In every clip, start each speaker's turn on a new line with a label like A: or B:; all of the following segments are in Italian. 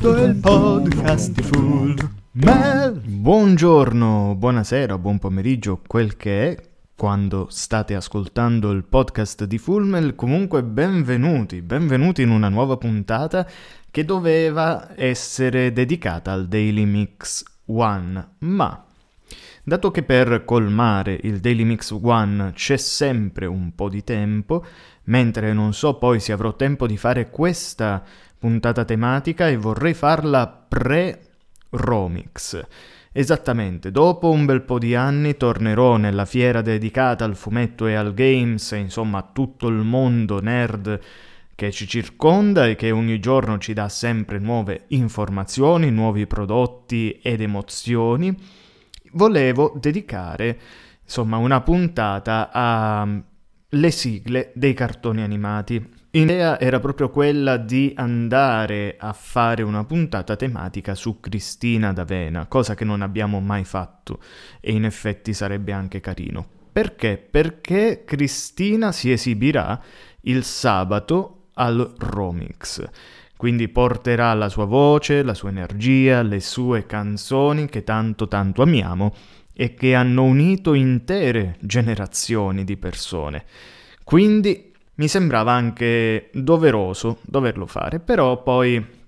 A: Questo è il podcast di Full Mel. Buongiorno, buonasera, buon pomeriggio, quel che è quando state ascoltando il podcast di Fullmel. Comunque benvenuti, benvenuti in una nuova puntata che doveva essere dedicata al Daily Mix One, ma dato che per colmare il Daily Mix One c'è sempre un po' di tempo, mentre non so poi se avrò tempo di fare questa puntata tematica e vorrei farla pre-Romix. Esattamente, dopo un bel po' di anni tornerò nella fiera dedicata al fumetto e al games, insomma a tutto il mondo nerd che ci circonda e che ogni giorno ci dà sempre nuove informazioni, nuovi prodotti ed emozioni. Volevo dedicare, insomma, una puntata alle sigle dei cartoni animati. L'idea era proprio quella di andare a fare una puntata tematica su Cristina d'Avena, cosa che non abbiamo mai fatto e in effetti sarebbe anche carino. Perché? Perché Cristina si esibirà il sabato al Romix. Quindi porterà la sua voce, la sua energia, le sue canzoni che tanto tanto amiamo e che hanno unito intere generazioni di persone. Quindi mi sembrava anche doveroso doverlo fare, però poi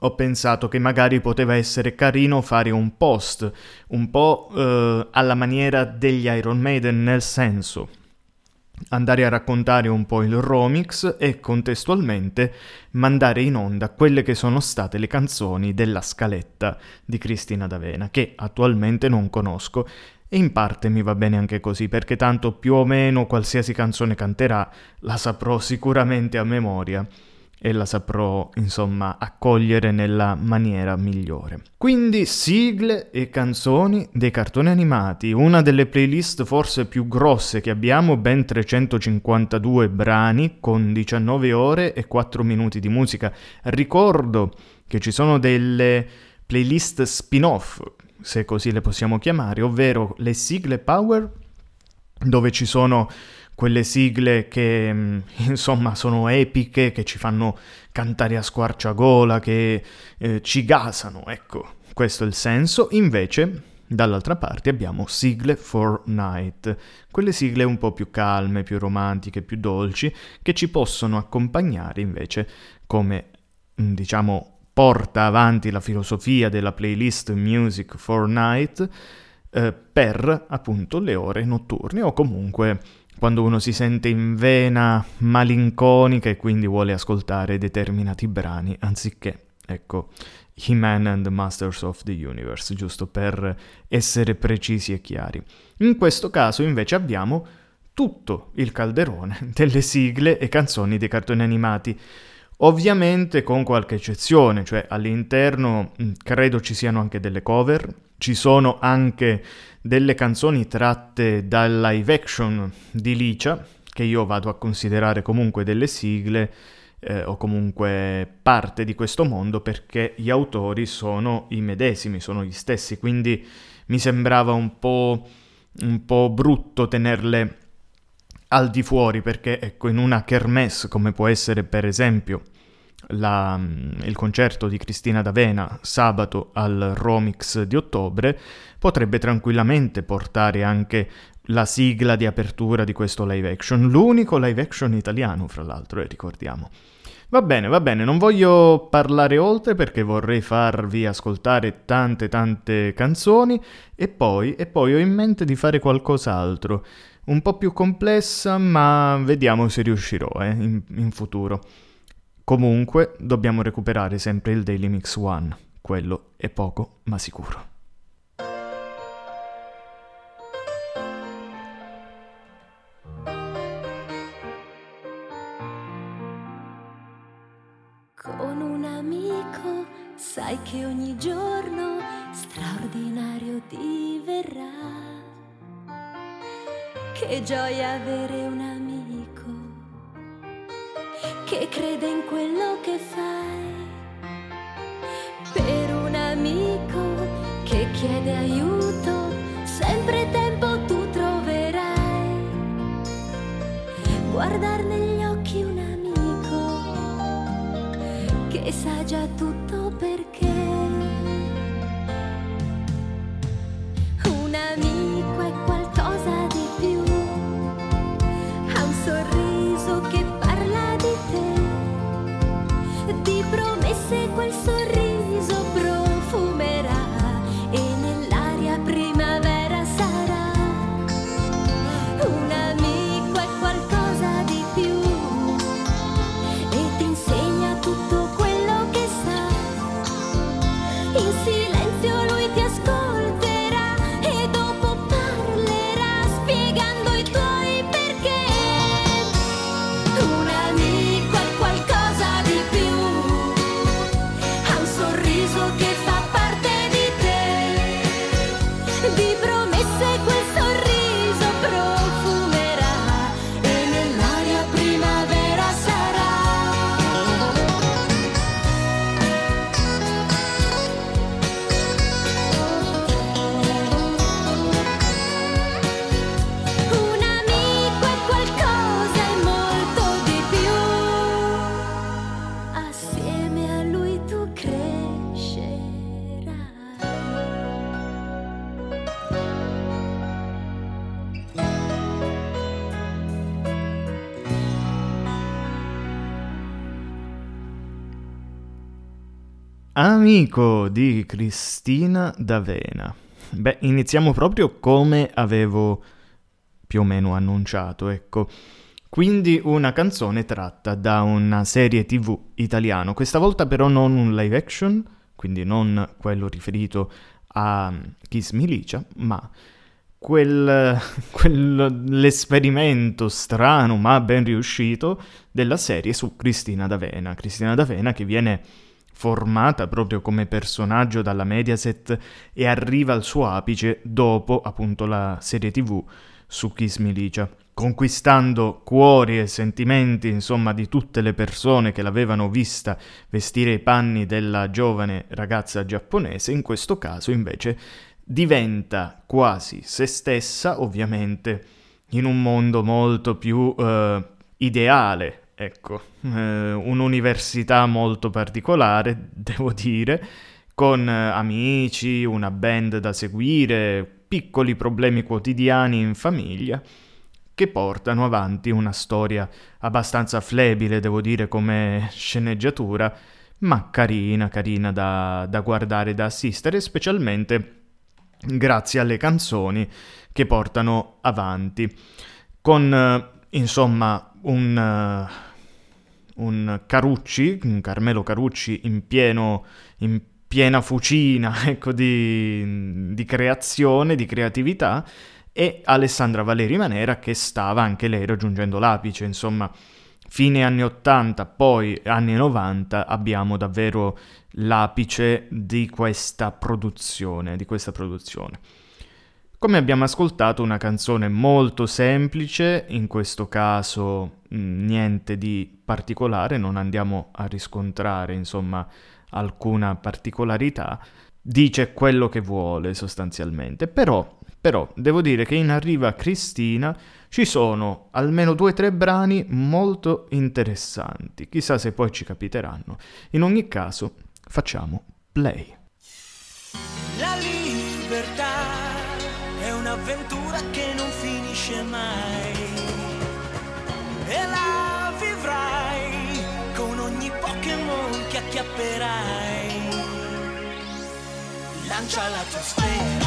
A: ho pensato che magari poteva essere carino fare un post un po' eh, alla maniera degli Iron Maiden, nel senso andare a raccontare un po' il remix e contestualmente mandare in onda quelle che sono state le canzoni della scaletta di Cristina D'Avena, che attualmente non conosco e in parte mi va bene anche così, perché tanto più o meno qualsiasi canzone canterà la saprò sicuramente a memoria e la saprò, insomma, accogliere nella maniera migliore. Quindi sigle e canzoni dei cartoni animati, una delle playlist forse più grosse che abbiamo, ben 352 brani con 19 ore e 4 minuti di musica. Ricordo che ci sono delle playlist spin-off se così le possiamo chiamare, ovvero le sigle Power, dove ci sono quelle sigle che mm, insomma sono epiche, che ci fanno cantare a squarciagola, che eh, ci gasano, ecco, questo è il senso. Invece, dall'altra parte abbiamo sigle for night, quelle sigle un po' più calme, più romantiche, più dolci, che ci possono accompagnare invece come, mm, diciamo, porta avanti la filosofia della playlist Music for Night eh, per appunto le ore notturne o comunque quando uno si sente in vena malinconica e quindi vuole ascoltare determinati brani anziché, ecco, He-Man and the Masters of the Universe, giusto per essere precisi e chiari. In questo caso invece abbiamo tutto il calderone delle sigle e canzoni dei cartoni animati. Ovviamente con qualche eccezione, cioè all'interno mm, credo ci siano anche delle cover, ci sono anche delle canzoni tratte dal live action di Licia, che io vado a considerare comunque delle sigle eh, o comunque parte di questo mondo perché gli autori sono i medesimi, sono gli stessi, quindi mi sembrava un po', un po brutto tenerle al di fuori perché ecco in una kermesse come può essere per esempio la, il concerto di Cristina D'Avena sabato al Romix di ottobre potrebbe tranquillamente portare anche la sigla di apertura di questo live action, l'unico live action italiano fra l'altro, eh, ricordiamo. Va bene, va bene, non voglio parlare oltre perché vorrei farvi ascoltare tante tante canzoni e poi, e poi ho in mente di fare qualcos'altro un po' più complessa, ma vediamo se riuscirò eh, in, in futuro. Comunque, dobbiamo recuperare sempre il Daily Mix One. Quello è poco, ma sicuro.
B: Con un amico sai che ogni giorno straordinario ti verrà che gioia avere un amico che crede in quello che fai. Per un amico che chiede aiuto, sempre tempo tu troverai. Guardar negli occhi un amico che sa già tutto per
A: Amico di Cristina D'Avena. Beh, iniziamo proprio come avevo più o meno annunciato, ecco. Quindi una canzone tratta da una serie tv italiano, questa volta però non un live action, quindi non quello riferito a Kiss Milicia, ma quel, quell'esperimento strano ma ben riuscito della serie su Cristina D'Avena. Cristina D'Avena che viene formata proprio come personaggio dalla Mediaset e arriva al suo apice dopo appunto la serie tv su Kiss Milicia, conquistando cuori e sentimenti insomma di tutte le persone che l'avevano vista vestire i panni della giovane ragazza giapponese, in questo caso invece diventa quasi se stessa ovviamente in un mondo molto più eh, ideale ecco, eh, un'università molto particolare, devo dire, con eh, amici, una band da seguire, piccoli problemi quotidiani in famiglia che portano avanti una storia abbastanza flebile, devo dire, come sceneggiatura, ma carina, carina da, da guardare, da assistere, specialmente grazie alle canzoni che portano avanti. Con, eh, insomma, un... Un Carucci, un Carmelo Carucci in, pieno, in piena fucina ecco, di, di creazione, di creatività, e Alessandra Valeri Manera che stava anche lei raggiungendo l'apice, insomma, fine anni 80, poi anni 90 abbiamo davvero l'apice di questa produzione, di questa produzione. Come abbiamo ascoltato una canzone molto semplice, in questo caso mm, niente di particolare, non andiamo a riscontrare insomma alcuna particolarità, dice quello che vuole sostanzialmente, però, però devo dire che in Arriva Cristina ci sono almeno due o tre brani molto interessanti, chissà se poi ci capiteranno. In ogni caso facciamo play.
C: La libertà un'avventura che non finisce mai. E la vivrai con ogni Pokémon che acchiapperai. Lancia la tua sfera.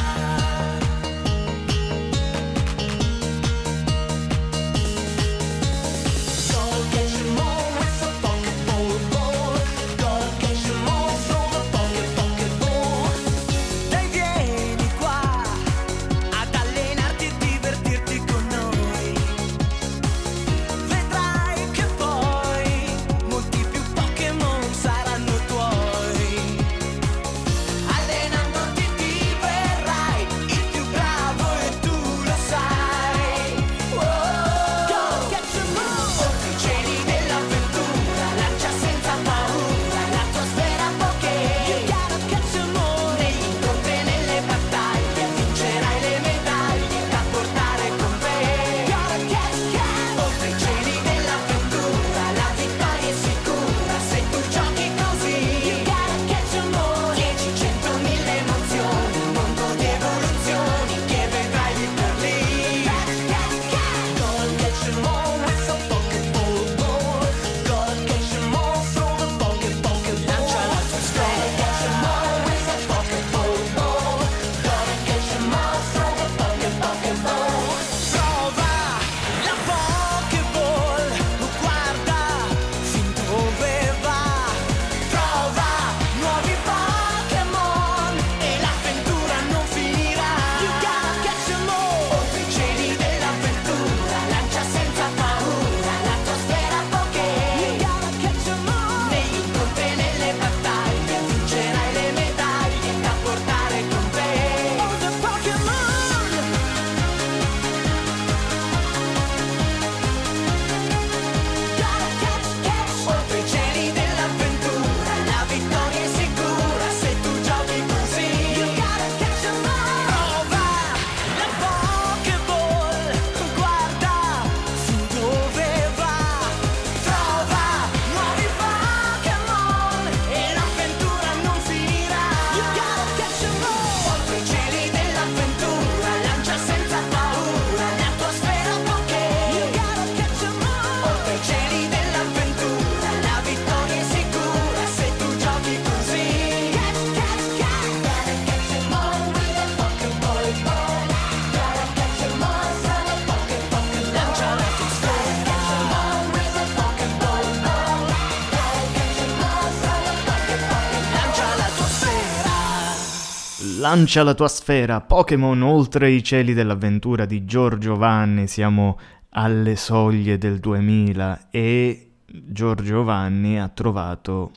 A: Lancia la tua sfera, Pokémon oltre i cieli dell'avventura di Giorgio Vanni, siamo alle soglie del 2000 e Giorgio Vanni ha trovato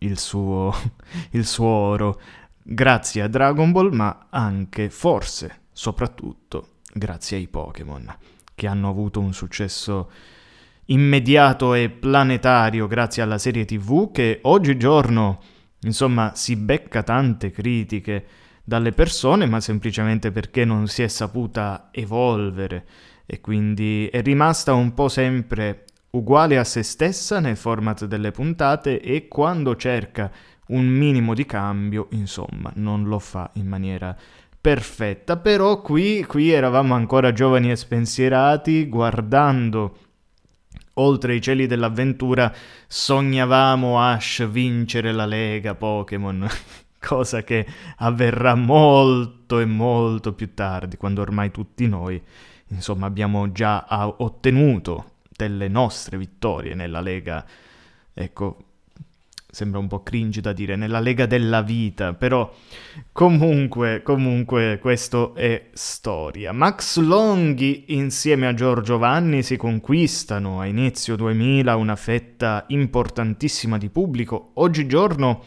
A: il suo, il suo oro. Grazie a Dragon Ball, ma anche, forse, soprattutto, grazie ai Pokémon, che hanno avuto un successo immediato e planetario grazie alla serie TV che oggigiorno, insomma, si becca tante critiche dalle persone, ma semplicemente perché non si è saputa evolvere e quindi è rimasta un po' sempre uguale a se stessa nel format delle puntate e quando cerca un minimo di cambio, insomma, non lo fa in maniera perfetta. Però qui, qui eravamo ancora giovani e spensierati, guardando oltre i cieli dell'avventura, sognavamo Ash vincere la Lega Pokémon. Cosa che avverrà molto e molto più tardi, quando ormai tutti noi, insomma, abbiamo già ottenuto delle nostre vittorie nella Lega. Ecco, sembra un po' cringe da dire, nella Lega della Vita, però comunque, comunque questo è storia. Max Longhi insieme a Giorgio Vanni si conquistano a inizio 2000 una fetta importantissima di pubblico, oggigiorno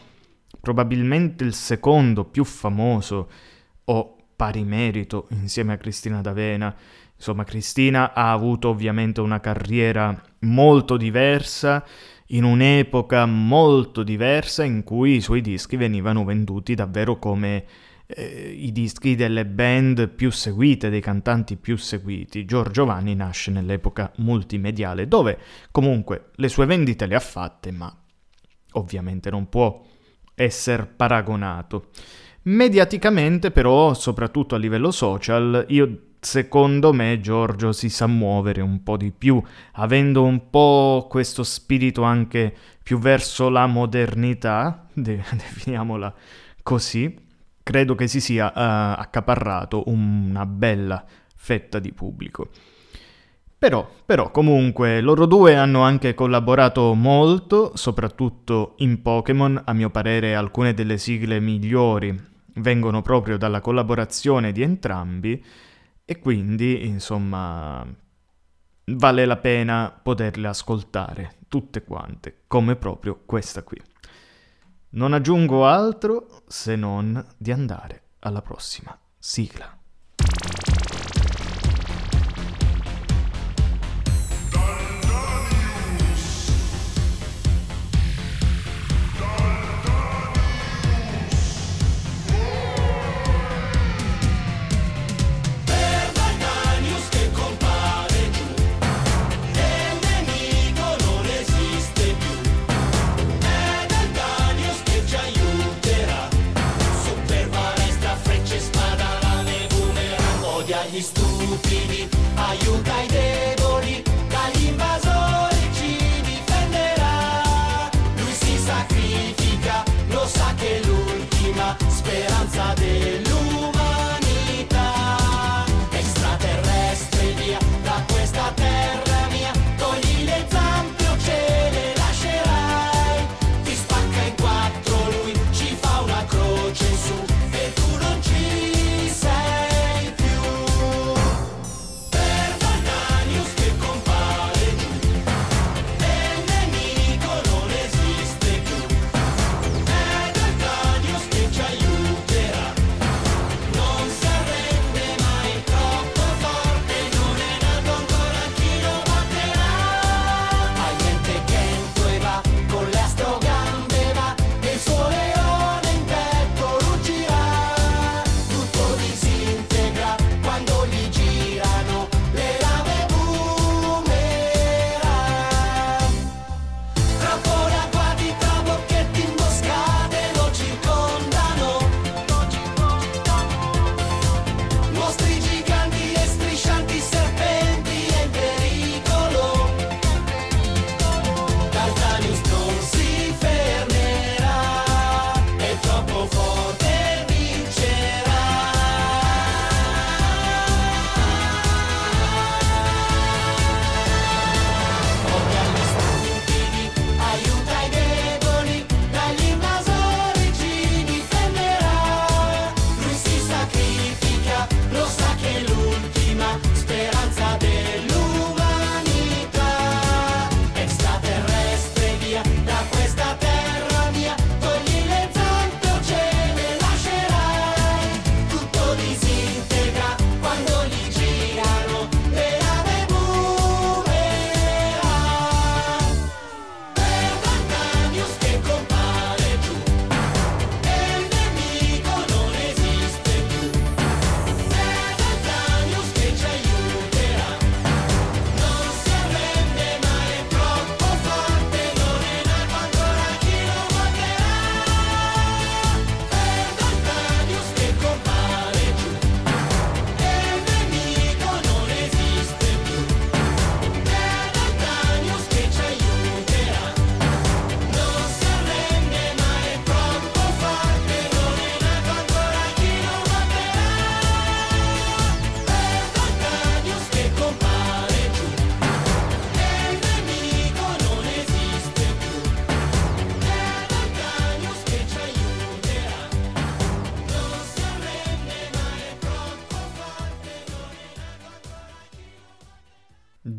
A: probabilmente il secondo più famoso o pari merito insieme a Cristina D'Avena. Insomma, Cristina ha avuto ovviamente una carriera molto diversa, in un'epoca molto diversa in cui i suoi dischi venivano venduti davvero come eh, i dischi delle band più seguite, dei cantanti più seguiti. Giorgio Vanni nasce nell'epoca multimediale, dove comunque le sue vendite le ha fatte, ma ovviamente non può essere paragonato. Mediaticamente però, soprattutto a livello social, io secondo me Giorgio si sa muovere un po' di più, avendo un po' questo spirito anche più verso la modernità, de- definiamola così, credo che si sia uh, accaparrato una bella fetta di pubblico. Però, però, comunque, loro due hanno anche collaborato molto, soprattutto in Pokémon, a mio parere alcune delle sigle migliori vengono proprio dalla collaborazione di entrambi, e quindi, insomma, vale la pena poterle ascoltare tutte quante, come proprio questa qui. Non aggiungo altro se non di andare alla prossima sigla.
C: stupidi, aiutai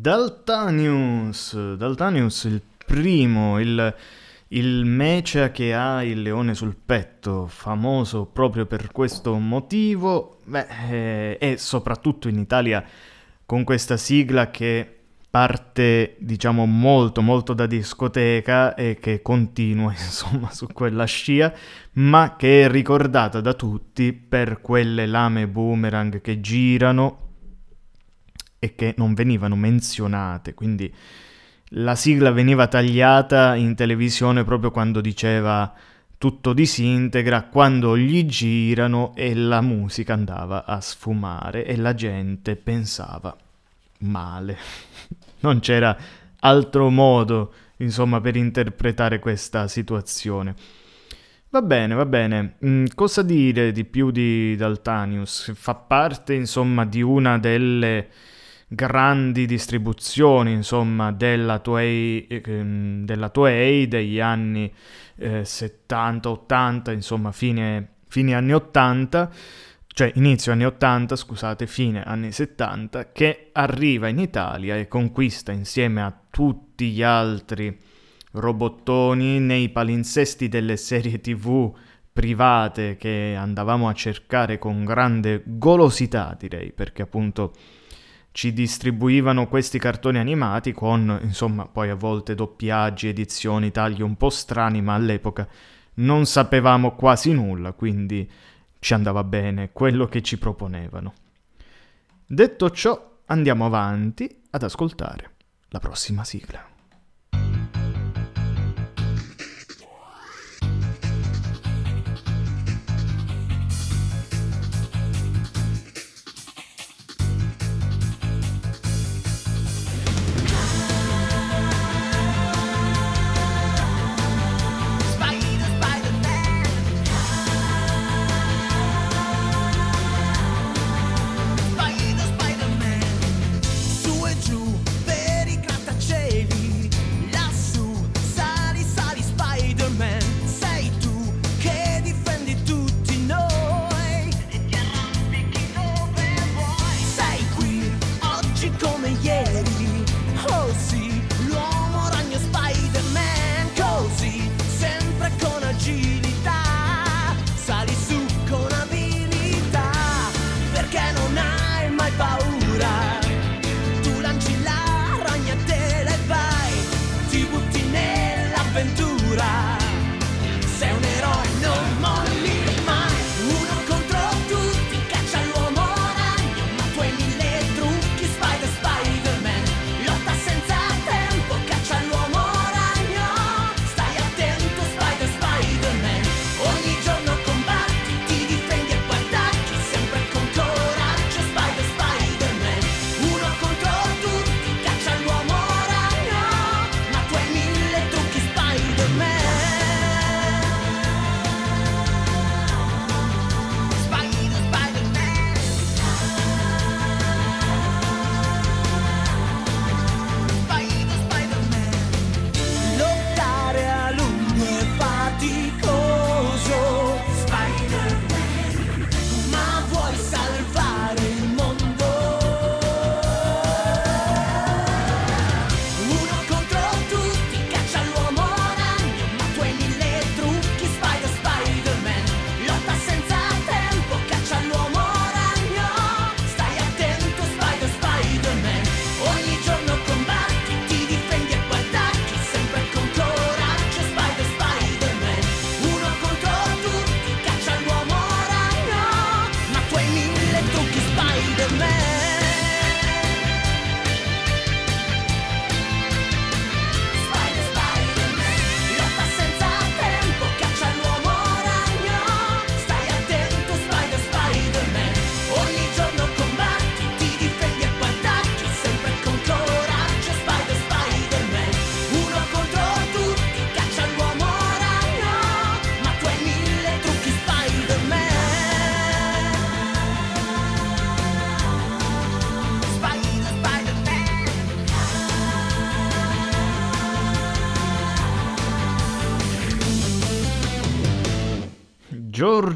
C: Daltanius, Daltanius il primo, il, il mecia che ha il leone sul petto, famoso proprio per questo motivo, beh, eh, e soprattutto in Italia con questa sigla che parte diciamo molto molto da discoteca e che continua insomma su quella scia ma che è ricordata da tutti per quelle lame boomerang che girano e che non venivano menzionate quindi la sigla veniva tagliata in televisione proprio quando diceva tutto disintegra quando gli girano e la musica andava a sfumare e la gente pensava male. non c'era altro modo, insomma, per interpretare questa situazione. Va bene, va bene. Mm, cosa dire di più di Daltanius? Fa parte, insomma, di una delle grandi distribuzioni, insomma, della Toei, eh, della Toei degli anni eh, 70, 80, insomma, fine, fine anni 80 cioè inizio anni 80, scusate, fine anni 70, che arriva in Italia e conquista insieme a tutti gli altri robottoni nei palinsesti delle serie tv private che andavamo a cercare con grande golosità, direi, perché appunto ci distribuivano questi cartoni animati con, insomma, poi a volte doppiaggi, edizioni, tagli un po' strani, ma all'epoca non sapevamo quasi nulla, quindi ci andava bene quello che ci proponevano. Detto ciò, andiamo avanti ad ascoltare la prossima sigla.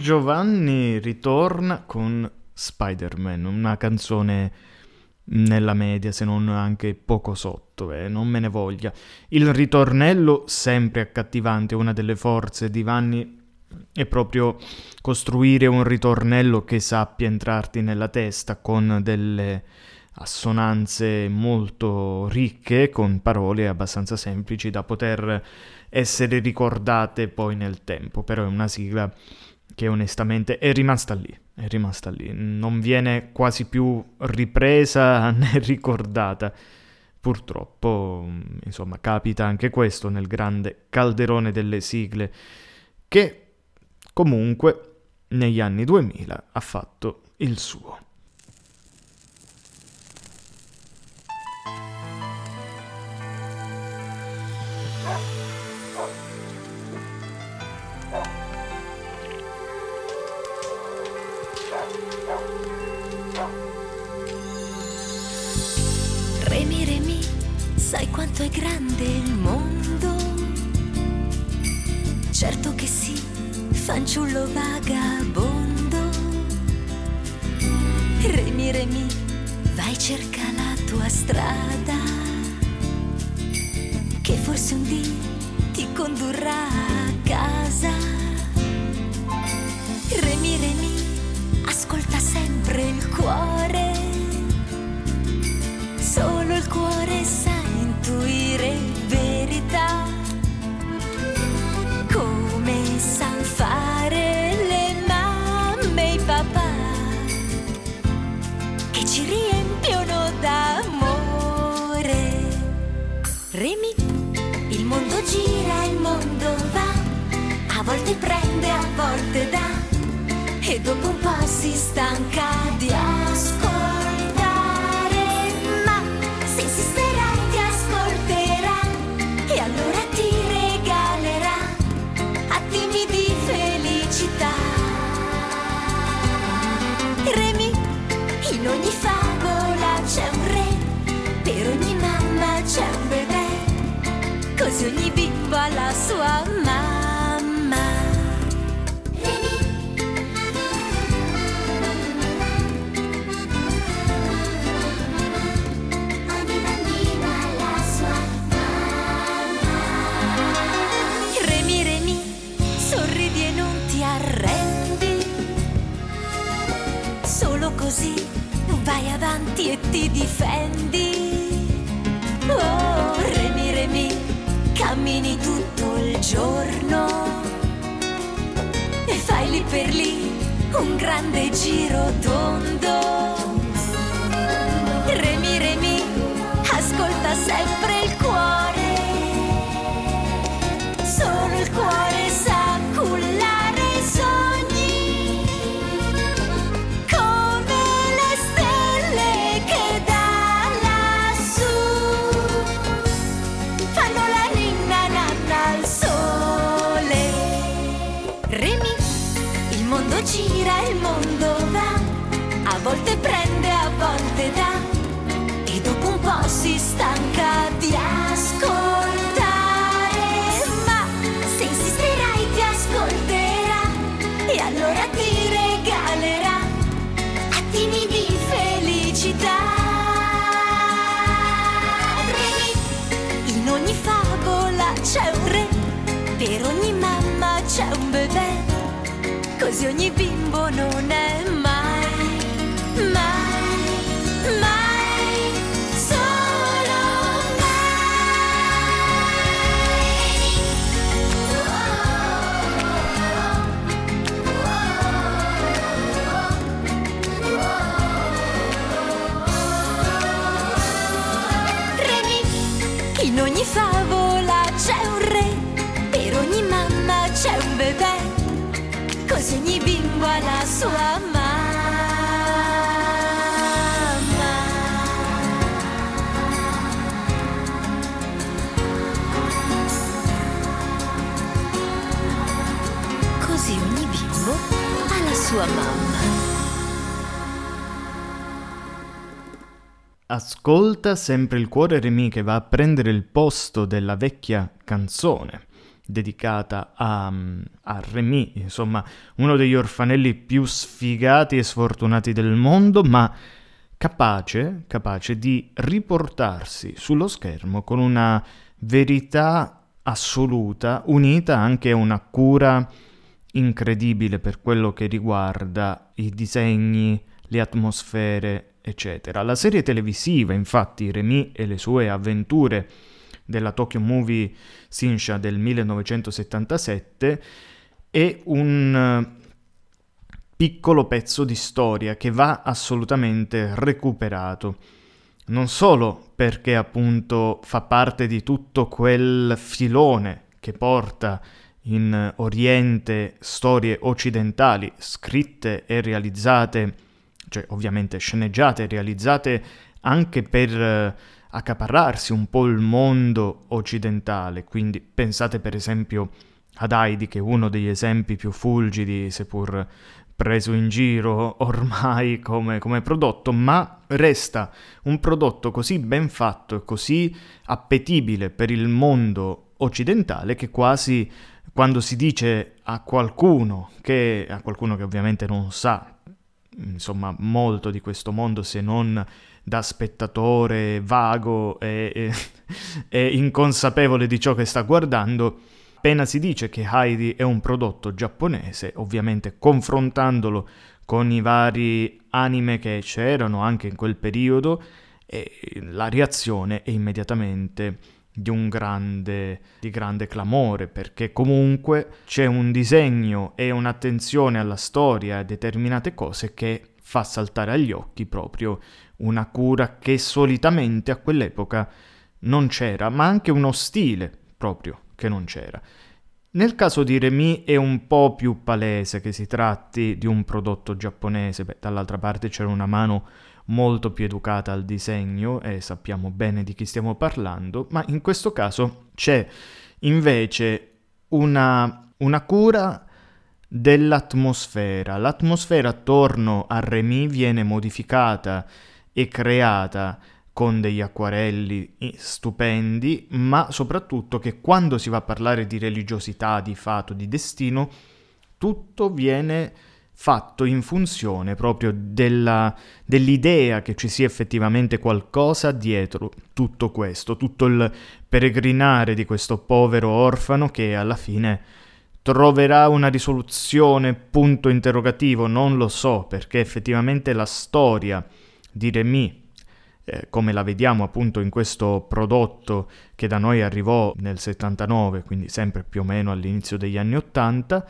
C: Giovanni ritorna con Spider-Man, una canzone
A: nella media, se non anche poco sotto, eh, non me ne voglia. Il ritornello sempre accattivante, una delle forze di Vanni è proprio costruire un ritornello che sappia entrarti nella testa con delle assonanze molto ricche, con parole abbastanza semplici da poter essere ricordate poi nel tempo, però è una sigla che onestamente è rimasta lì, è rimasta lì, non viene quasi più ripresa né ricordata. Purtroppo, insomma, capita anche questo nel grande calderone delle sigle che comunque negli anni 2000 ha fatto il suo.
B: Sai quanto è grande il mondo? Certo che sì, fanciullo vagabondo. Remi, Remi, vai cerca la tua strada, che forse un dì ti condurrà a casa. Remi, Remi, ascolta sempre il cuore. Solo il cuore sa volte dà, e dopo un po' si stanca di ascoltare. Ma se insisterai ti ascolterà, e allora ti regalerà attimi di felicità. Remi, in ogni favola c'è un re, per ogni mamma c'è un bebè, così ogni bimbo ha la sua per lì un grande giro tondo. Remi, Remi, ascolta sempre il cuore. Solo il cuore dà, e dopo un po' si stanca di ascoltare. Ma se insisterai ti ascolterà, e allora ti regalerà attimi di felicità. Remi, in ogni favola c'è un re, per ogni mamma c'è un bebè, così ogni bimbo non è bimbo ha la sua mamma. Così ogni bimbo ha la sua mamma.
A: Ascolta sempre il cuore Remi che va a prendere il posto della vecchia canzone dedicata a, a Remy, insomma uno degli orfanelli più sfigati e sfortunati del mondo, ma capace, capace di riportarsi sullo schermo con una verità assoluta, unita anche a una cura incredibile per quello che riguarda i disegni, le atmosfere, eccetera. La serie televisiva, infatti, Remy e le sue avventure della Tokyo Movie Sinsha del 1977 è un piccolo pezzo di storia che va assolutamente recuperato. Non solo perché appunto fa parte di tutto quel filone che porta in Oriente storie occidentali scritte e realizzate, cioè ovviamente sceneggiate e realizzate anche per eh, accaparrarsi un po' il mondo occidentale, quindi pensate per esempio ad Heidi che è uno degli esempi più fulgidi, seppur preso in giro ormai come, come, prodotto, ma resta un prodotto così ben fatto e così appetibile per il mondo occidentale che quasi quando si dice a qualcuno che, a qualcuno che ovviamente non sa insomma molto di questo mondo se non da spettatore vago e, e, e inconsapevole di ciò che sta guardando, Appena si dice che Heidi è un prodotto giapponese, ovviamente confrontandolo con i vari anime che c'erano anche in quel periodo, la reazione è immediatamente di un grande, di grande clamore, perché comunque c'è un disegno e un'attenzione alla storia e determinate cose che fa saltare agli occhi proprio una cura che solitamente a quell'epoca non c'era, ma anche uno stile proprio che non c'era. Nel caso di Remy è un po' più palese che si tratti di un prodotto giapponese, Beh, dall'altra parte c'era una mano molto più educata al disegno e sappiamo bene di chi stiamo parlando, ma in questo caso c'è invece una, una cura dell'atmosfera. L'atmosfera attorno a Remy viene modificata e creata con degli acquarelli stupendi, ma soprattutto che quando si va a parlare di religiosità, di fato, di destino, tutto viene fatto in funzione proprio della, dell'idea che ci sia effettivamente qualcosa dietro tutto questo, tutto il peregrinare di questo povero orfano che alla fine troverà una risoluzione, punto interrogativo, non lo so, perché effettivamente la storia di Remy eh, come la vediamo appunto in questo prodotto che da noi arrivò nel 79, quindi sempre più o meno all'inizio degli anni 80,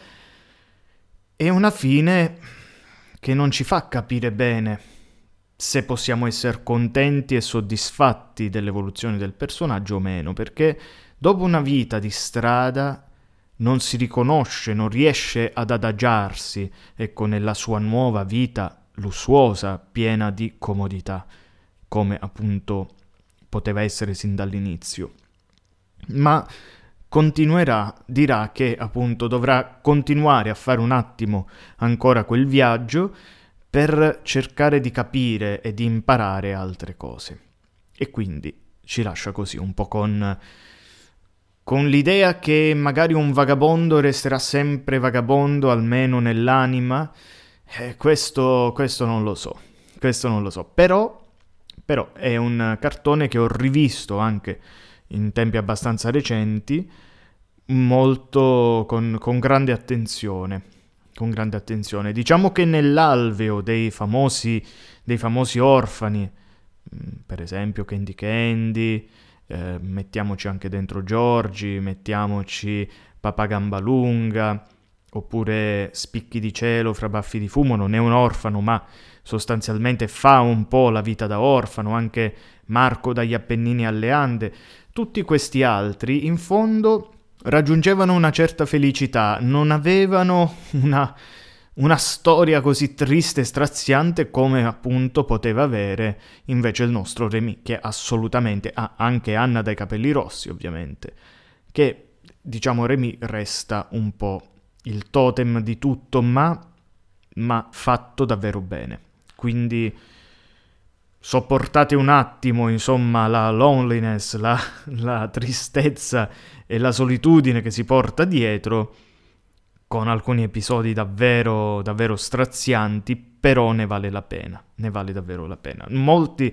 A: è una fine che non ci fa capire bene se possiamo essere contenti e soddisfatti dell'evoluzione del personaggio o meno, perché dopo una vita di strada non si riconosce, non riesce ad adagiarsi, ecco, nella sua nuova vita lussuosa, piena di comodità come appunto poteva essere sin dall'inizio. Ma continuerà, dirà che appunto dovrà continuare a fare un attimo ancora quel viaggio per cercare di capire e di imparare altre cose. E quindi ci lascia così un po' con, con l'idea che magari un vagabondo resterà sempre vagabondo, almeno nell'anima. Eh, questo, questo non lo so, questo non lo so, però però è un cartone che ho rivisto anche in tempi abbastanza recenti, molto con, con grande attenzione. Con grande attenzione. Diciamo che nell'alveo dei famosi, dei famosi orfani, mm, per esempio Candy Candy, eh, mettiamoci anche dentro Giorgi, mettiamoci Papà Gambalunga, oppure Spicchi di cielo fra baffi di fumo, non è un orfano, ma sostanzialmente fa un po' la vita da orfano, anche Marco dagli Appennini alle Ande, tutti questi altri in fondo raggiungevano una certa felicità, non avevano una, una storia così triste e straziante come appunto poteva avere invece il nostro Remy, che assolutamente ha anche Anna dai capelli rossi ovviamente, che diciamo Remy resta un po' il totem di tutto, ma, ma fatto davvero bene. Quindi sopportate un attimo, insomma, la loneliness, la, la tristezza e la solitudine che si porta dietro
C: con alcuni episodi davvero, davvero strazianti, però ne vale la pena, ne vale davvero la pena. Molti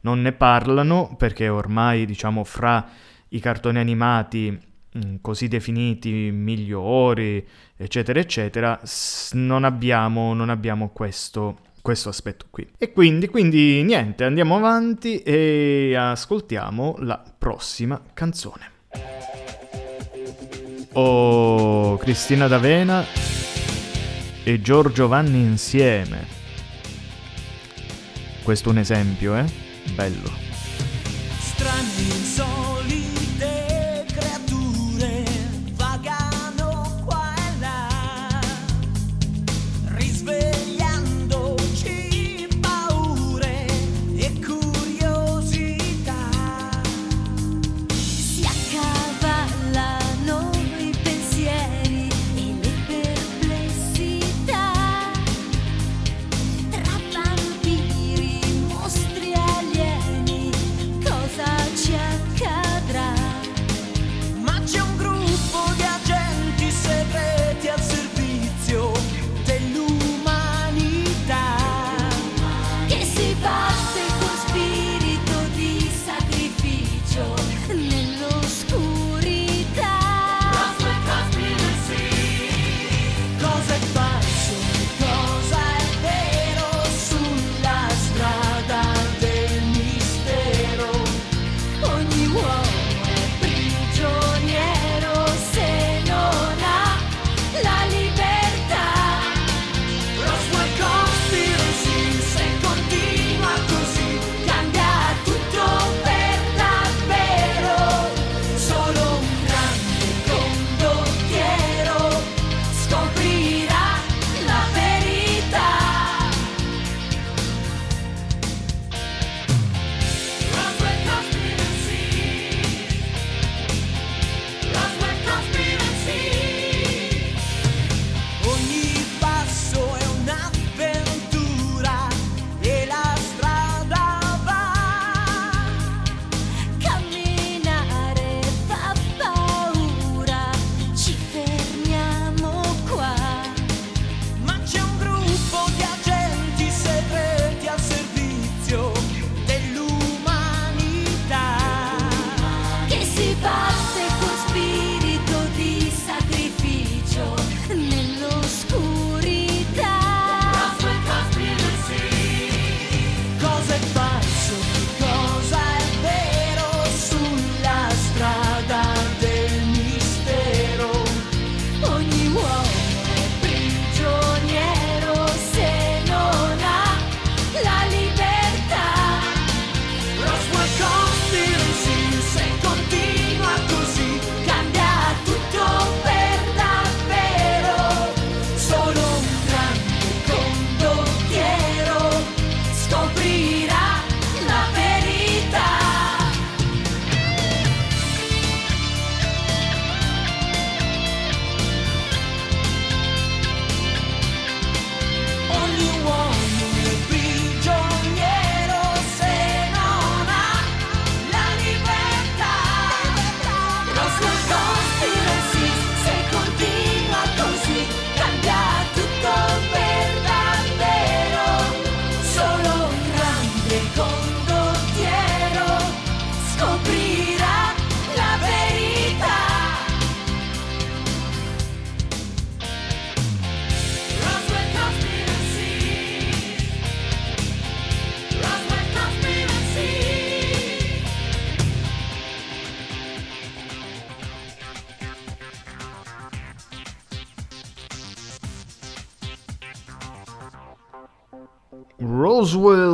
C: non ne parlano perché ormai, diciamo, fra i cartoni animati mm, così definiti migliori, eccetera, eccetera, non abbiamo, non abbiamo questo, questo aspetto qui. E quindi, quindi niente, andiamo avanti e ascoltiamo la prossima canzone. Oh, Cristina D'Avena e Giorgio Vanni insieme. Questo è un esempio, eh? Bello.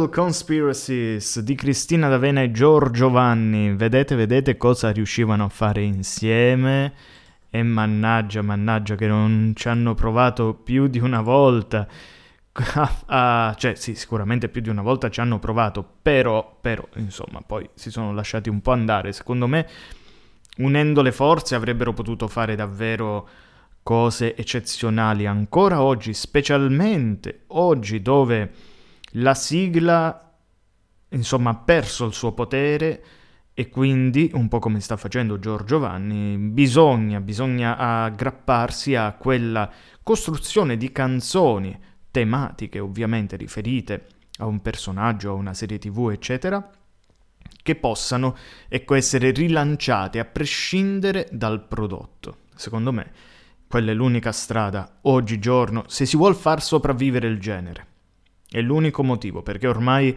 A: Roswell
C: Conspiracies di Cristina D'Avena e Giorgio Vanni. Vedete, vedete cosa riuscivano a fare insieme? E mannaggia, mannaggia che non ci hanno provato più di una volta. a- a- cioè, sì, sicuramente più di una volta ci hanno provato, però, però, insomma, poi si sono lasciati un po' andare. Secondo me, unendo le forze, avrebbero potuto fare davvero cose eccezionali ancora oggi, specialmente oggi dove la sigla, insomma, ha perso il suo potere
A: e quindi, un po' come sta facendo Giorgio Vanni, bisogna, bisogna aggrapparsi a quella costruzione di canzoni tematiche ovviamente riferite a un personaggio, a una serie tv, eccetera, che possano ecco, essere rilanciate a prescindere dal prodotto. Secondo me quella è l'unica strada oggigiorno se si vuole far sopravvivere il genere. È l'unico motivo, perché ormai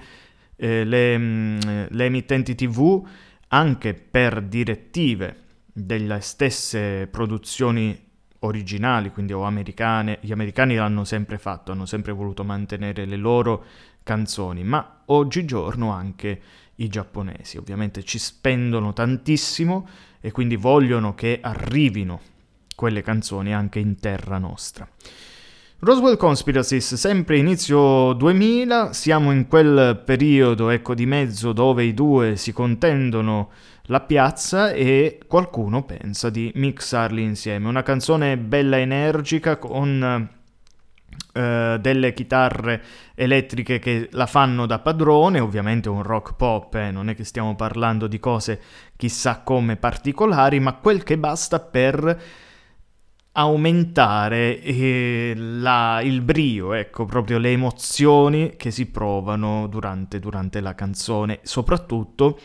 A: eh, le, mm, le emittenti tv, anche per direttive delle stesse produzioni originali, quindi o americane, gli americani l'hanno sempre fatto, hanno sempre voluto mantenere le loro canzoni, ma oggigiorno anche i giapponesi ovviamente ci spendono tantissimo e quindi vogliono che arrivino quelle canzoni anche in terra nostra. Roswell Conspiracies, sempre inizio 2000, siamo in quel periodo ecco di mezzo dove i due si contendono la piazza e qualcuno pensa di mixarli insieme. Una canzone bella energica con uh, delle chitarre elettriche che la fanno da padrone, ovviamente un rock pop, eh, non è che stiamo parlando di cose chissà come particolari, ma quel che basta per aumentare eh, la, il brio, ecco, proprio le emozioni che si provano durante, durante la canzone, soprattutto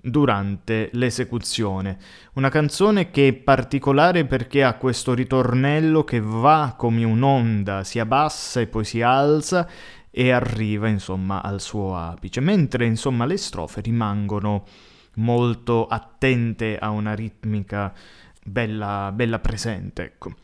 A: durante l'esecuzione. Una canzone che è particolare perché ha questo ritornello che va come un'onda, si abbassa e poi si alza e arriva insomma al suo apice, mentre insomma le strofe rimangono molto attente a una ritmica bella, bella presente, ecco.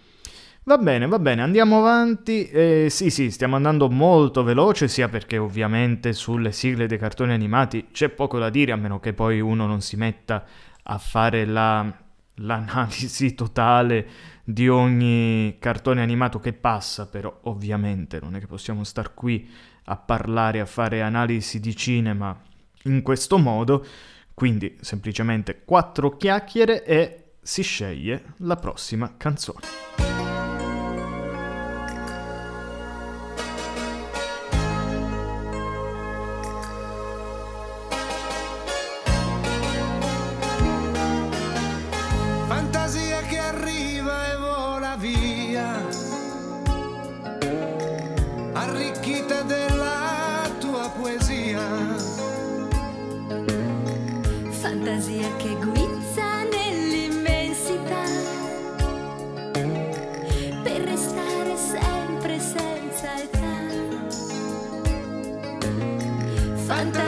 A: Va bene, va bene, andiamo avanti. Eh, sì, sì, stiamo andando molto veloce, sia perché ovviamente sulle sigle dei cartoni animati c'è poco da dire, a meno che poi uno non si metta a fare la, l'analisi totale di ogni cartone animato che passa, però ovviamente non è che possiamo star qui a parlare, a fare analisi di cinema in questo modo, quindi semplicemente quattro chiacchiere e si sceglie la prossima canzone.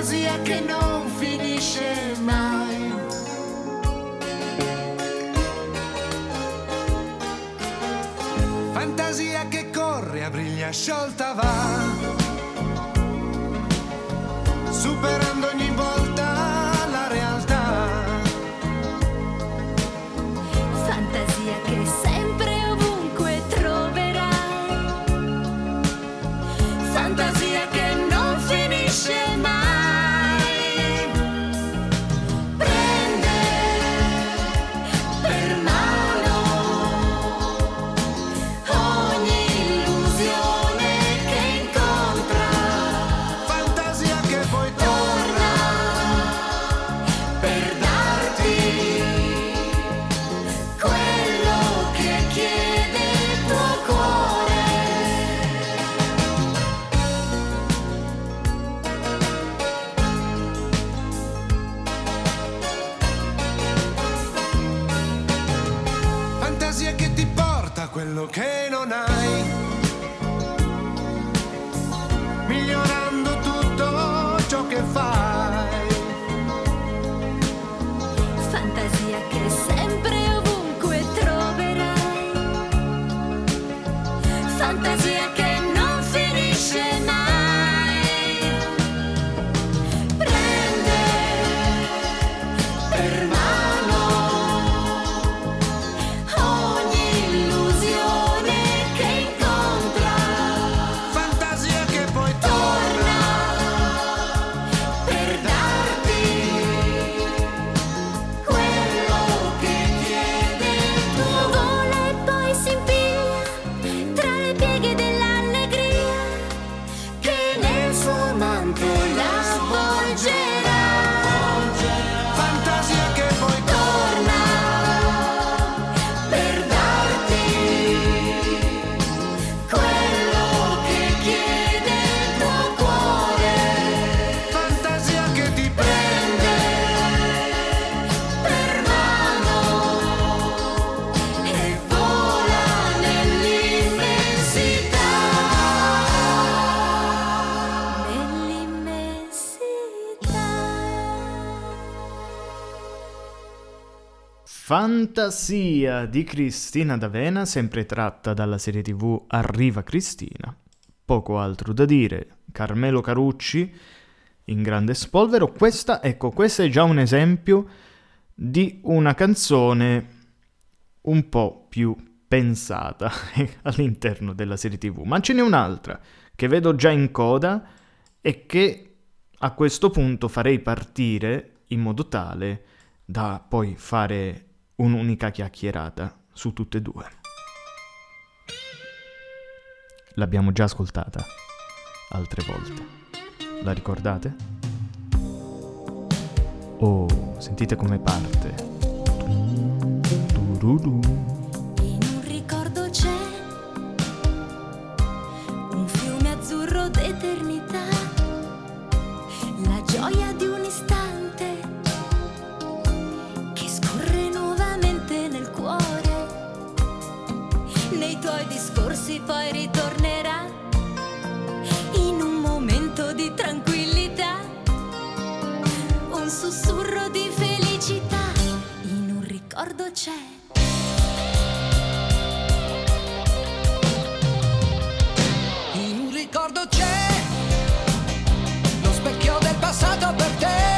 A: fantasia
B: che non finisce mai.
D: Fantasia che corre a briglia sciolta va, superando ogni volta.
A: Fantasia di Cristina D'Avena, sempre tratta dalla serie tv Arriva Cristina. Poco altro da dire. Carmelo Carucci in grande spolvero. Questa, ecco, questo è già un esempio di una canzone un po' più pensata all'interno della serie tv. Ma ce n'è un'altra che vedo già in coda e che a questo punto farei partire in modo tale da poi fare un'unica chiacchierata su tutte e due. L'abbiamo già ascoltata altre volte. La ricordate? Oh, sentite come parte.
B: In un ricordo c'è un fiume azzurro d'eternità, la gioia di un discorsi poi ritornerà in un momento di tranquillità, un sussurro di felicità. In un ricordo c'è.
C: In un ricordo c'è lo specchio del passato per te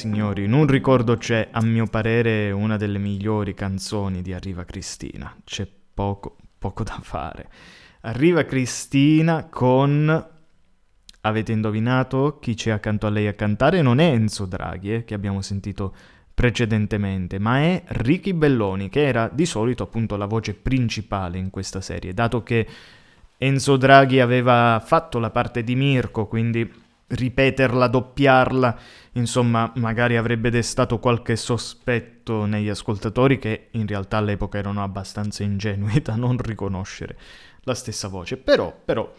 A: signori, in un ricordo c'è, a mio parere, una delle migliori canzoni di Arriva Cristina. C'è poco, poco da fare. Arriva Cristina con... Avete indovinato chi c'è accanto a lei a cantare? Non è Enzo Draghi, eh, che abbiamo sentito precedentemente, ma è Ricky Belloni, che era di solito appunto la voce principale in questa serie, dato che Enzo Draghi aveva fatto la parte di Mirko, quindi ripeterla, doppiarla, insomma, magari avrebbe destato qualche sospetto negli ascoltatori che in realtà all'epoca erano abbastanza ingenui da non riconoscere la stessa voce. Però, però,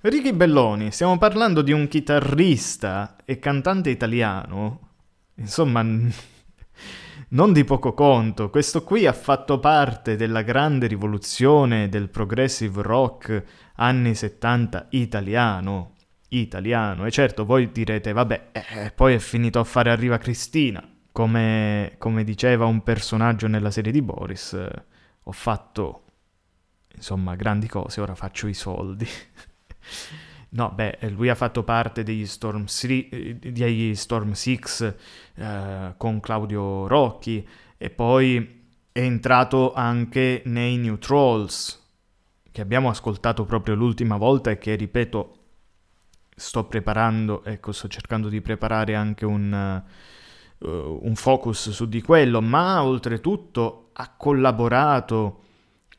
A: Ricky Belloni, stiamo parlando di un chitarrista e cantante italiano, insomma, non di poco conto. Questo qui ha fatto parte della grande rivoluzione del progressive rock anni 70 italiano. Italiano. E certo, voi direte, vabbè, eh, poi è finito a fare Arriva Cristina. Come, come diceva un personaggio nella serie di Boris, eh, ho fatto, insomma, grandi cose, ora faccio i soldi. No, beh, lui ha fatto parte degli Storm, Sri- degli Storm Six eh, con Claudio Rocchi e poi è entrato anche nei New Trolls che abbiamo ascoltato proprio l'ultima volta e che, ripeto, sto preparando, ecco, sto cercando di preparare anche un, uh, un focus su di quello, ma oltretutto ha collaborato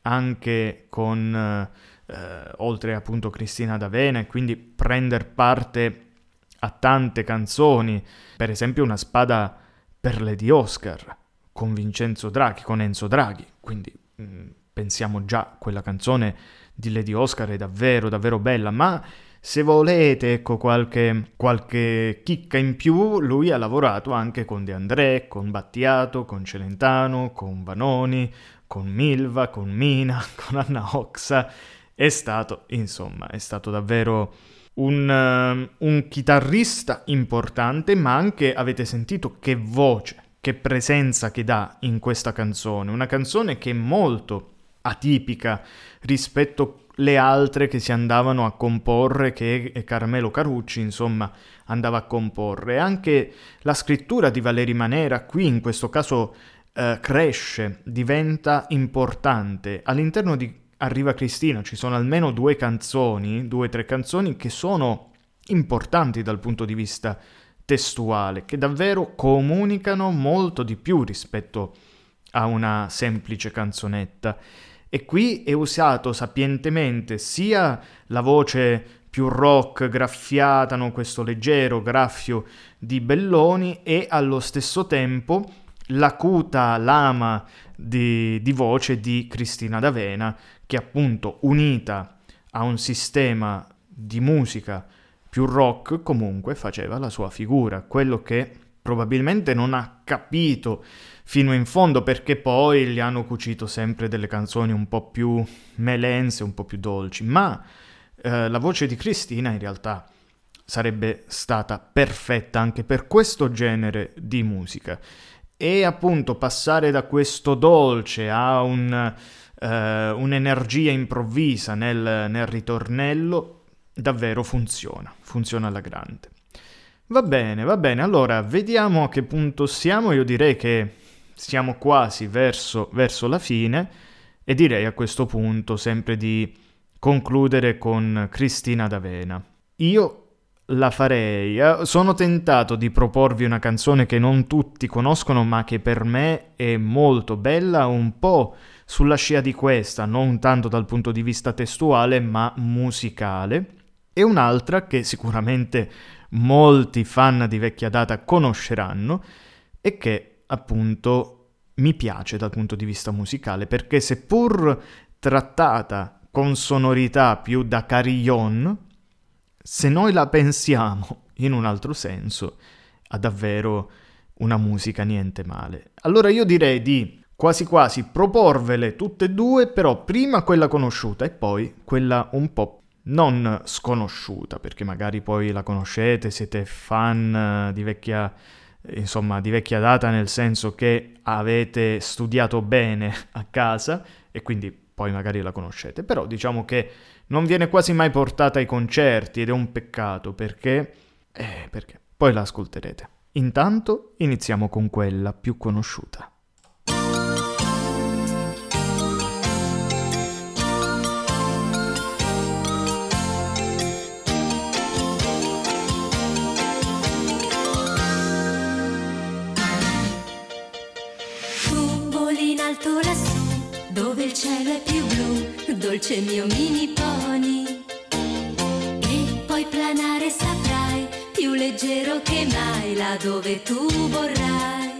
A: anche con, uh, oltre appunto Cristina D'Avena, e quindi prendere parte a tante canzoni, per esempio una spada per Lady Oscar, con Vincenzo Draghi, con Enzo Draghi, quindi... Mh, mm, pensiamo già quella canzone di Lady Oscar è davvero davvero bella, ma se volete ecco qualche, qualche chicca in più, lui ha lavorato anche con De André, con Battiato, con Celentano, con Vanoni, con Milva, con Mina, con Anna Oxa, è stato, insomma, è stato davvero un, uh, un chitarrista importante, ma anche avete sentito che voce, che presenza che dà in questa canzone, una canzone che è molto atipica rispetto alle altre che si andavano a comporre, che Carmelo Carucci, insomma, andava a comporre. Anche la scrittura di Valeri Manera qui in questo caso eh, cresce, diventa importante. All'interno di Arriva Cristina ci sono almeno due canzoni, due o tre canzoni che sono importanti dal punto di vista testuale, che davvero comunicano molto di più rispetto a una semplice canzonetta. E qui è usato sapientemente sia la voce più rock graffiata, no? questo leggero graffio di Belloni, e allo stesso tempo l'acuta lama di, di voce di Cristina D'Avena, che appunto unita a un sistema di musica più rock comunque faceva la sua figura, quello che probabilmente non ha capito fino in fondo perché poi gli hanno cucito sempre delle canzoni un po' più melense, un po' più dolci, ma eh, la voce di Cristina in realtà sarebbe stata perfetta anche per questo genere di musica. E appunto passare da questo dolce a un, eh, un'energia improvvisa nel, nel ritornello davvero funziona, funziona alla grande. Va bene, va bene, allora vediamo a che punto siamo, io direi che siamo quasi verso, verso la fine e direi a questo punto sempre di concludere con Cristina D'Avena. Io la farei. Eh, sono tentato di proporvi una canzone che non tutti conoscono, ma che per me è molto bella, un po' sulla scia di questa, non tanto dal punto di vista testuale, ma musicale. E un'altra che sicuramente molti fan di vecchia data conosceranno e che appunto mi piace dal punto di vista musicale perché seppur trattata con sonorità più da carillon, se noi la pensiamo in un altro senso, ha davvero una musica niente male. Allora io direi di quasi quasi proporvele tutte e due, però prima quella conosciuta e poi quella un po' non sconosciuta, perché magari poi la conoscete, siete fan di vecchia insomma di vecchia data nel senso che avete studiato bene a casa e quindi poi magari la conoscete, però diciamo che non viene quasi mai portata ai concerti ed è un peccato perché... Eh, perché? Poi la ascolterete. Intanto iniziamo con quella più conosciuta.
B: Dolce mio mini pony. E puoi planare saprai, più leggero che mai, là dove tu vorrai.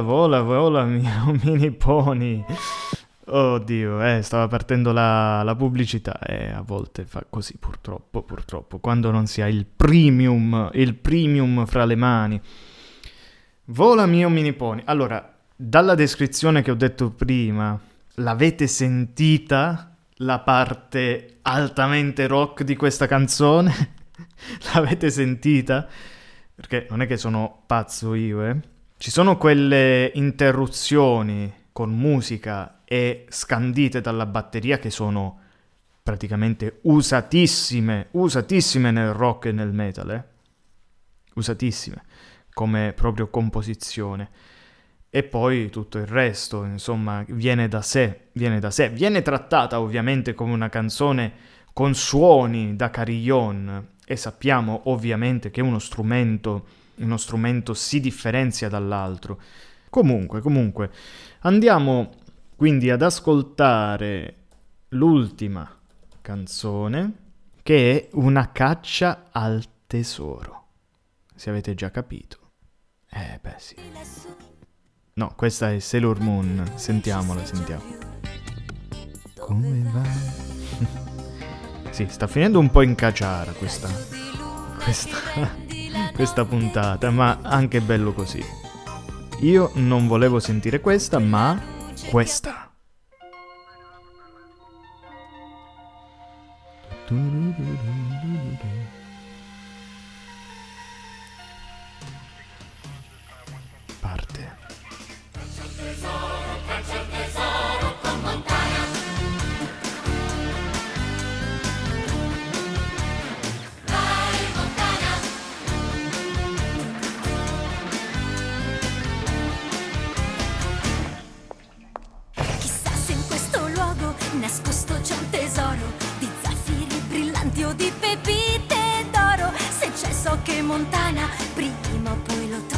B: Vola, vola, vola, mini pony.
A: Oddio, eh, stava partendo la, la pubblicità e a volte fa così, purtroppo, purtroppo, quando non si ha il premium, il premium fra le mani. Vola, mio mini pony. Allora, dalla descrizione che ho detto prima, l'avete sentita la parte altamente rock di questa canzone? l'avete sentita? Perché non è che sono pazzo io, eh. Ci sono quelle interruzioni con musica e scandite dalla batteria che sono praticamente usatissime, usatissime nel rock e nel metal, eh. Usatissime come proprio composizione. E poi tutto il resto, insomma, viene da sé, viene da sé. Viene trattata ovviamente come una canzone con suoni da carillon e sappiamo ovviamente che uno strumento, uno strumento si differenzia dall'altro. Comunque, comunque, andiamo quindi ad ascoltare l'ultima canzone che è una caccia al tesoro. Se avete già capito. Eh beh sì. No, questa è Sailor Moon. Sentiamola, sentiamo. Come va? sì, sta finendo un po' in caciara questa, questa, questa puntata, ma anche bello così. Io non volevo sentire questa, ma questa. Parte.
B: C'è so che Montana prima o poi lo troverà.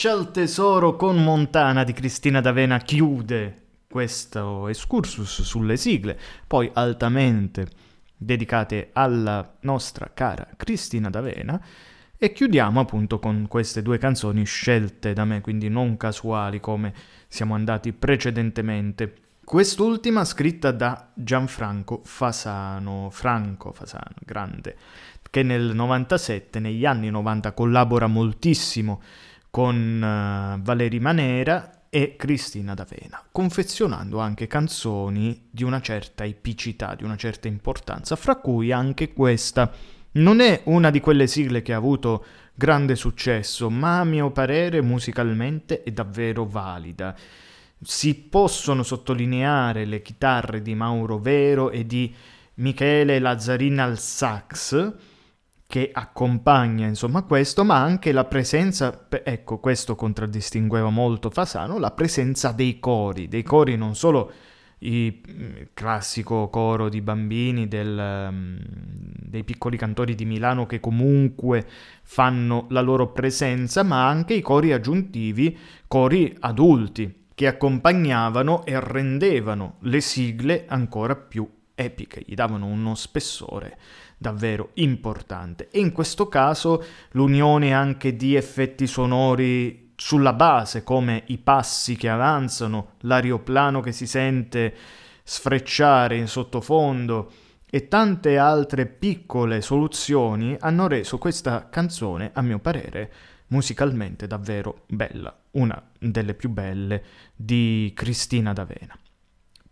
A: Caccia al tesoro con Montana di Cristina D'Avena chiude questo excursus sulle sigle, poi altamente dedicate alla nostra cara Cristina D'Avena. E chiudiamo appunto con queste due canzoni scelte da me, quindi non casuali come siamo andati precedentemente. Quest'ultima scritta da Gianfranco Fasano, Franco Fasano, grande, che nel 97, negli anni 90, collabora moltissimo con uh, Valeri Manera e Cristina D'Avena, confezionando anche canzoni di una certa epicità, di una certa importanza, fra cui anche questa. Non è una di quelle sigle che ha avuto grande successo, ma a mio parere musicalmente è davvero valida si possono sottolineare le chitarre di Mauro Vero e di Michele Lazzarin al sax, che accompagna insomma questo, ma anche la presenza, ecco questo contraddistingueva molto Fasano, la presenza dei cori, dei cori non solo il mm, classico coro di bambini del, um, dei piccoli cantori di Milano che comunque fanno la loro presenza, ma anche i cori aggiuntivi, cori adulti, che accompagnavano e rendevano le sigle ancora più epiche, gli davano uno spessore davvero importante. E in questo caso l'unione anche di effetti sonori sulla base, come i passi che avanzano, l'aeroplano che si sente sfrecciare in sottofondo e tante altre piccole soluzioni hanno reso questa canzone, a mio parere, musicalmente davvero bella, una delle più belle di Cristina D'Avena.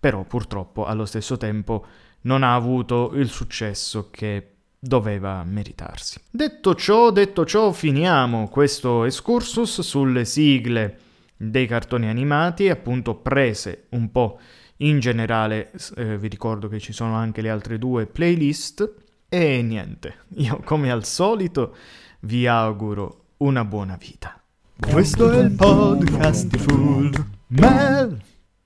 A: Però purtroppo allo stesso tempo non ha avuto il successo che doveva meritarsi. Detto ciò, detto ciò, finiamo questo excursus sulle sigle dei cartoni animati, appunto prese un po' in generale, eh, vi ricordo che ci sono anche le altre due playlist e niente, io come al solito vi auguro una buona vita. Questo è il podcast di Full Mel